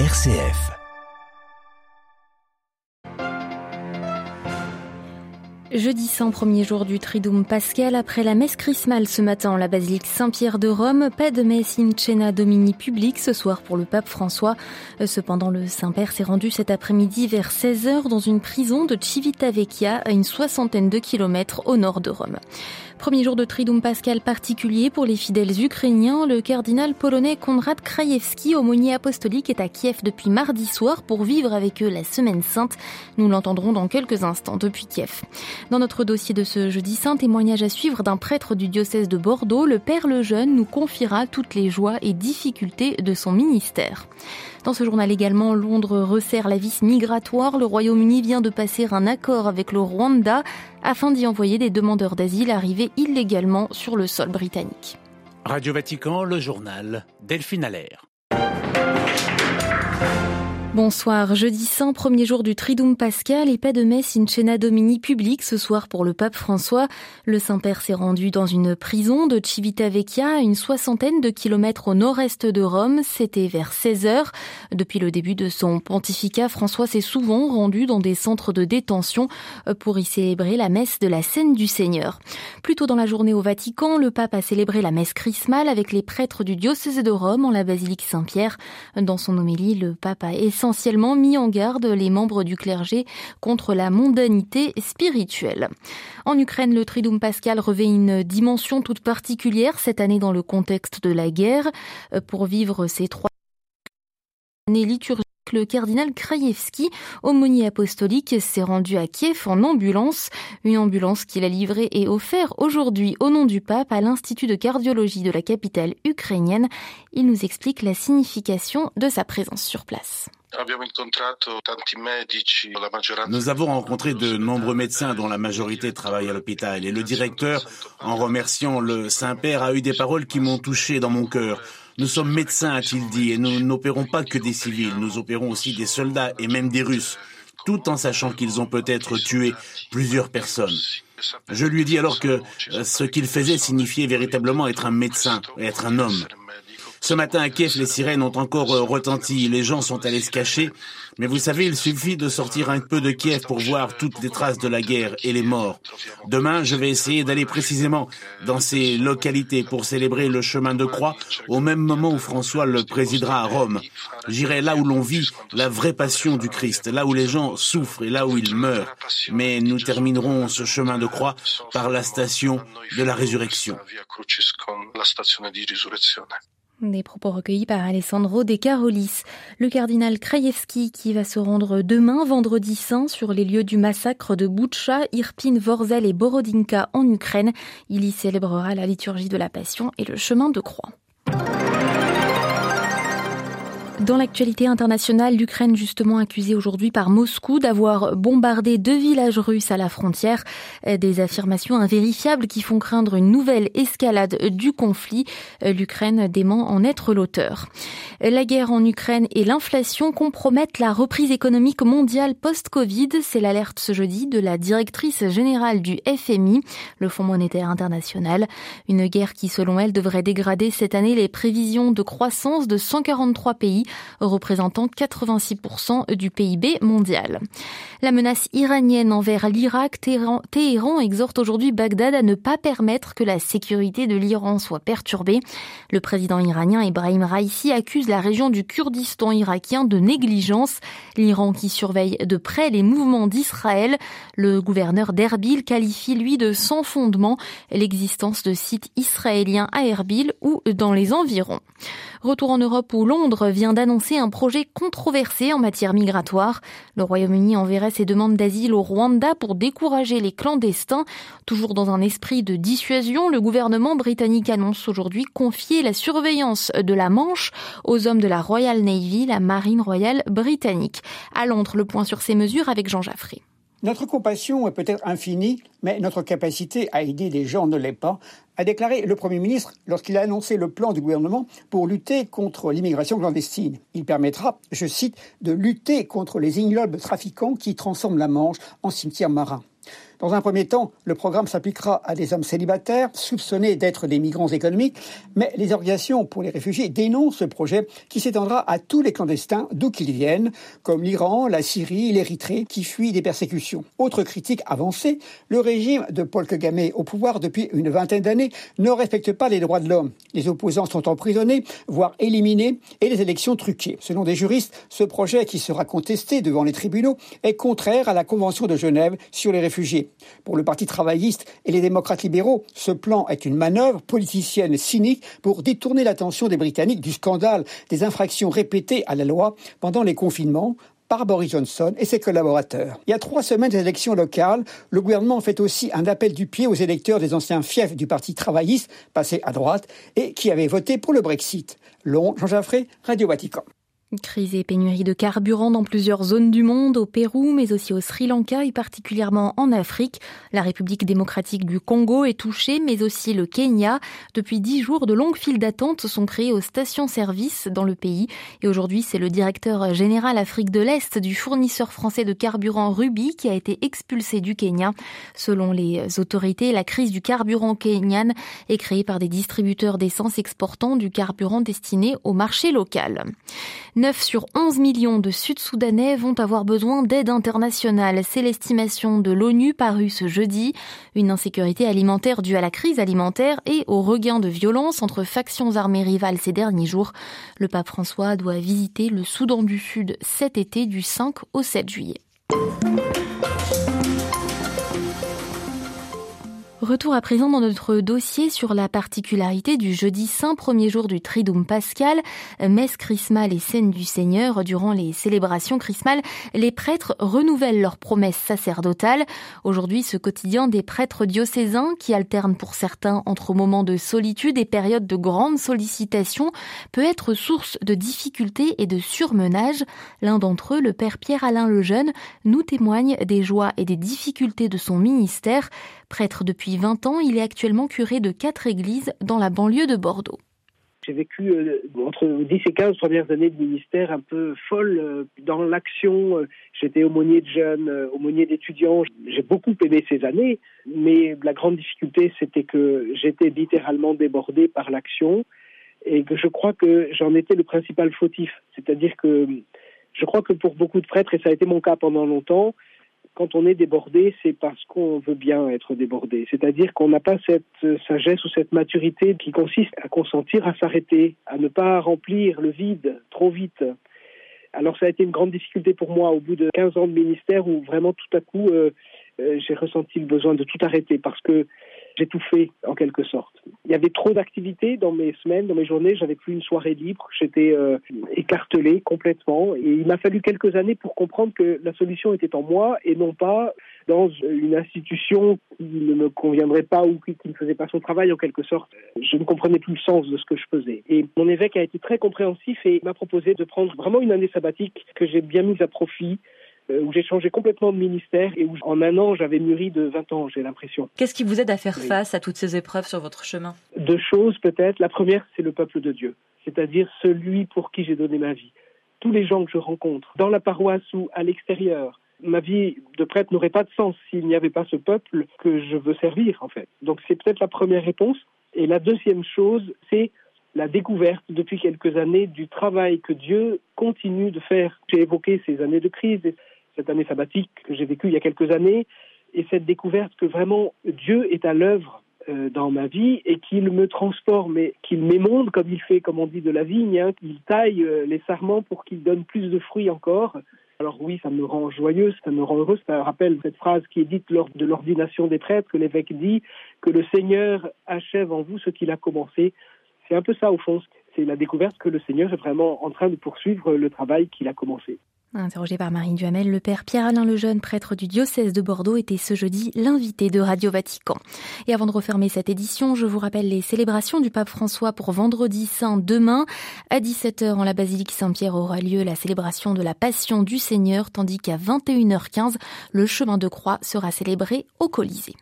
RCF. Jeudi saint, premier jour du Triduum Pascal, après la messe chrismale ce matin en la basilique Saint-Pierre de Rome, pas de messe in cena domini public ce soir pour le pape François. Cependant, le Saint-Père s'est rendu cet après-midi vers 16h dans une prison de Civitavecchia à une soixantaine de kilomètres au nord de Rome. Premier jour de Triduum Pascal particulier pour les fidèles ukrainiens, le cardinal polonais Konrad Krajewski, aumônier apostolique, est à Kiev depuis mardi soir pour vivre avec eux la Semaine Sainte. Nous l'entendrons dans quelques instants depuis Kiev. Dans notre dossier de ce jeudi saint, témoignage à suivre d'un prêtre du diocèse de Bordeaux, le Père Lejeune nous confiera toutes les joies et difficultés de son ministère. Dans ce journal également, Londres resserre la vis migratoire. Le Royaume-Uni vient de passer un accord avec le Rwanda afin d'y envoyer des demandeurs d'asile arrivés illégalement sur le sol britannique. Radio Vatican, le journal Delphine Allaire. Bonsoir. Jeudi saint, premier jour du Triduum Pascal et pas de messe in cena domini public ce soir pour le pape François. Le Saint-Père s'est rendu dans une prison de Civitavecchia, une soixantaine de kilomètres au nord-est de Rome. C'était vers 16 heures. Depuis le début de son pontificat, François s'est souvent rendu dans des centres de détention pour y célébrer la messe de la scène du Seigneur. Plus tôt dans la journée au Vatican, le pape a célébré la messe chrismale avec les prêtres du diocèse de Rome en la basilique Saint-Pierre. Dans son homélie, le pape a mis en garde les membres du clergé contre la mondanité spirituelle. En Ukraine, le Triduum Pascal revêt une dimension toute particulière cette année dans le contexte de la guerre. Pour vivre ces trois années liturgiques, le cardinal Krajewski, aumônier apostolique, s'est rendu à Kiev en ambulance. Une ambulance qu'il a livrée et offerte aujourd'hui au nom du pape à l'Institut de cardiologie de la capitale ukrainienne. Il nous explique la signification de sa présence sur place. Nous avons rencontré de nombreux médecins dont la majorité travaille à l'hôpital et le directeur, en remerciant le Saint-Père, a eu des paroles qui m'ont touché dans mon cœur. Nous sommes médecins, a-t-il dit, et nous n'opérons pas que des civils, nous opérons aussi des soldats et même des Russes, tout en sachant qu'ils ont peut-être tué plusieurs personnes. Je lui ai dit alors que ce qu'il faisait signifiait véritablement être un médecin, être un homme. Ce matin à Kiev, les sirènes ont encore retenti, les gens sont allés se cacher, mais vous savez, il suffit de sortir un peu de Kiev pour voir toutes les traces de la guerre et les morts. Demain, je vais essayer d'aller précisément dans ces localités pour célébrer le chemin de croix au même moment où François le présidera à Rome. J'irai là où l'on vit la vraie passion du Christ, là où les gens souffrent et là où ils meurent. Mais nous terminerons ce chemin de croix par la station de la résurrection. Des propos recueillis par Alessandro De Carolis. Le cardinal Krajewski qui va se rendre demain, vendredi saint, sur les lieux du massacre de Boutcha, Irpin, Vorzel et Borodinka en Ukraine. Il y célébrera la liturgie de la Passion et le chemin de croix. Dans l'actualité internationale, l'Ukraine justement accusée aujourd'hui par Moscou d'avoir bombardé deux villages russes à la frontière. Des affirmations invérifiables qui font craindre une nouvelle escalade du conflit. L'Ukraine dément en être l'auteur. La guerre en Ukraine et l'inflation compromettent la reprise économique mondiale post-Covid. C'est l'alerte ce jeudi de la directrice générale du FMI, le Fonds monétaire international. Une guerre qui, selon elle, devrait dégrader cette année les prévisions de croissance de 143 pays représentant 86% du PIB mondial. La menace iranienne envers l'Irak, Téhéran, Téhéran exhorte aujourd'hui Bagdad à ne pas permettre que la sécurité de l'Iran soit perturbée. Le président iranien Ibrahim Raisi accuse la région du Kurdistan irakien de négligence. L'Iran qui surveille de près les mouvements d'Israël. Le gouverneur d'Erbil qualifie lui de sans fondement l'existence de sites israéliens à Erbil ou dans les environs. Retour en Europe où Londres vient d'annoncer un projet controversé en matière migratoire. Le Royaume-Uni enverrait ses demandes d'asile au Rwanda pour décourager les clandestins. Toujours dans un esprit de dissuasion, le gouvernement britannique annonce aujourd'hui confier la surveillance de la Manche aux hommes de la Royal Navy, la marine royale britannique. À Londres, le point sur ces mesures avec Jean Jaffré. Notre compassion est peut-être infinie, mais notre capacité à aider les gens ne l'est pas, a déclaré le Premier ministre lorsqu'il a annoncé le plan du gouvernement pour lutter contre l'immigration clandestine. Il permettra, je cite, de lutter contre les ignobles trafiquants qui transforment la Manche en cimetière marin. Dans un premier temps, le programme s'appliquera à des hommes célibataires soupçonnés d'être des migrants économiques, mais les organisations pour les réfugiés dénoncent ce projet qui s'étendra à tous les clandestins d'où qu'ils viennent, comme l'Iran, la Syrie, l'Érythrée, qui fuient des persécutions. Autre critique avancée, le régime de Paul Kagame au pouvoir depuis une vingtaine d'années ne respecte pas les droits de l'homme. Les opposants sont emprisonnés, voire éliminés, et les élections truquées. Selon des juristes, ce projet qui sera contesté devant les tribunaux est contraire à la Convention de Genève sur les réfugiés. Pour le Parti travailliste et les démocrates libéraux, ce plan est une manœuvre politicienne cynique pour détourner l'attention des Britanniques du scandale des infractions répétées à la loi pendant les confinements, par Boris Johnson et ses collaborateurs. Il y a trois semaines des élections locales, le gouvernement fait aussi un appel du pied aux électeurs des anciens fiefs du Parti travailliste, passés à droite, et qui avaient voté pour le Brexit. Long, Jean Jaffré, Radio Vatican. Crise et pénurie de carburant dans plusieurs zones du monde, au Pérou, mais aussi au Sri Lanka et particulièrement en Afrique. La République démocratique du Congo est touchée, mais aussi le Kenya. Depuis dix jours, de longues files d'attente sont créées aux stations-service dans le pays. Et aujourd'hui, c'est le directeur général Afrique de l'Est du fournisseur français de carburant Ruby qui a été expulsé du Kenya. Selon les autorités, la crise du carburant kenyan est créée par des distributeurs d'essence exportant du carburant destiné au marché local. 9 sur 11 millions de Sud-Soudanais vont avoir besoin d'aide internationale. C'est l'estimation de l'ONU parue ce jeudi. Une insécurité alimentaire due à la crise alimentaire et au regain de violence entre factions armées rivales ces derniers jours. Le pape François doit visiter le Soudan du Sud cet été du 5 au 7 juillet. Retour à présent dans notre dossier sur la particularité du jeudi saint, premier jour du Triduum pascal, messe chrismale et scène du Seigneur. Durant les célébrations chrismales, les prêtres renouvellent leurs promesses sacerdotales. Aujourd'hui, ce quotidien des prêtres diocésains, qui alternent pour certains entre moments de solitude et périodes de grande sollicitation, peut être source de difficultés et de surmenage. L'un d'entre eux, le père Pierre-Alain Lejeune, nous témoigne des joies et des difficultés de son ministère. Prêtre depuis 20 ans, il est actuellement curé de quatre églises dans la banlieue de Bordeaux. J'ai vécu euh, entre 10 et 15 premières années de ministère un peu folle euh, dans l'action. Euh, j'étais aumônier de jeunes, aumônier d'étudiants. J'ai beaucoup aimé ces années, mais la grande difficulté, c'était que j'étais littéralement débordé par l'action et que je crois que j'en étais le principal fautif. C'est-à-dire que je crois que pour beaucoup de prêtres, et ça a été mon cas pendant longtemps, quand on est débordé, c'est parce qu'on veut bien être débordé. C'est-à-dire qu'on n'a pas cette sagesse ou cette maturité qui consiste à consentir à s'arrêter, à ne pas remplir le vide trop vite. Alors ça a été une grande difficulté pour moi au bout de 15 ans de ministère où vraiment tout à coup euh, euh, j'ai ressenti le besoin de tout arrêter parce que j'ai tout fait en quelque sorte. Il y avait trop d'activités dans mes semaines, dans mes journées, j'avais plus une soirée libre, j'étais euh, écartelé complètement et il m'a fallu quelques années pour comprendre que la solution était en moi et non pas dans une institution qui ne me conviendrait pas ou qui, ne faisait pas son travail en quelque sorte. Je ne comprenais plus le sens de ce que je faisais. Et mon évêque a été très compréhensif et m'a proposé de prendre vraiment une année sabbatique que j'ai bien mise à profit où j'ai changé complètement de ministère et où en un an j'avais mûri de 20 ans, j'ai l'impression. Qu'est-ce qui vous aide à faire face à toutes ces épreuves sur votre chemin? Deux choses peut-être. La première, c'est le peuple de Dieu, c'est-à-dire celui pour qui j'ai donné ma vie. Tous les gens que je rencontre, dans la paroisse ou à l'extérieur, ma vie de prêtre n'aurait pas de sens s'il n'y avait pas ce peuple que je veux servir, en fait. Donc c'est peut-être la première réponse. Et la deuxième chose, c'est la découverte depuis quelques années du travail que Dieu continue de faire. J'ai évoqué ces années de crise, cette année sabbatique que j'ai vécue il y a quelques années, et cette découverte que vraiment Dieu est à l'œuvre euh, dans ma vie et qu'il me transforme et qu'il m'émonde comme il fait, comme on dit, de la vigne, hein, qu'il taille euh, les sarments pour qu'il donne plus de fruits encore. Alors oui, ça me rend joyeuse, ça me rend heureuse. Ça rappelle cette phrase qui est dite lors de l'ordination des prêtres, que l'évêque dit que le Seigneur achève en vous ce qu'il a commencé. C'est un peu ça au fond. C'est la découverte que le Seigneur est vraiment en train de poursuivre le travail qu'il a commencé. Interrogé par Marie Duhamel, le père Pierre-Alain Lejeune, prêtre du diocèse de Bordeaux, était ce jeudi l'invité de Radio Vatican. Et avant de refermer cette édition, je vous rappelle les célébrations du pape François pour vendredi saint demain. À 17h en la basilique Saint-Pierre aura lieu la célébration de la Passion du Seigneur, tandis qu'à 21h15, le chemin de croix sera célébré au Colisée.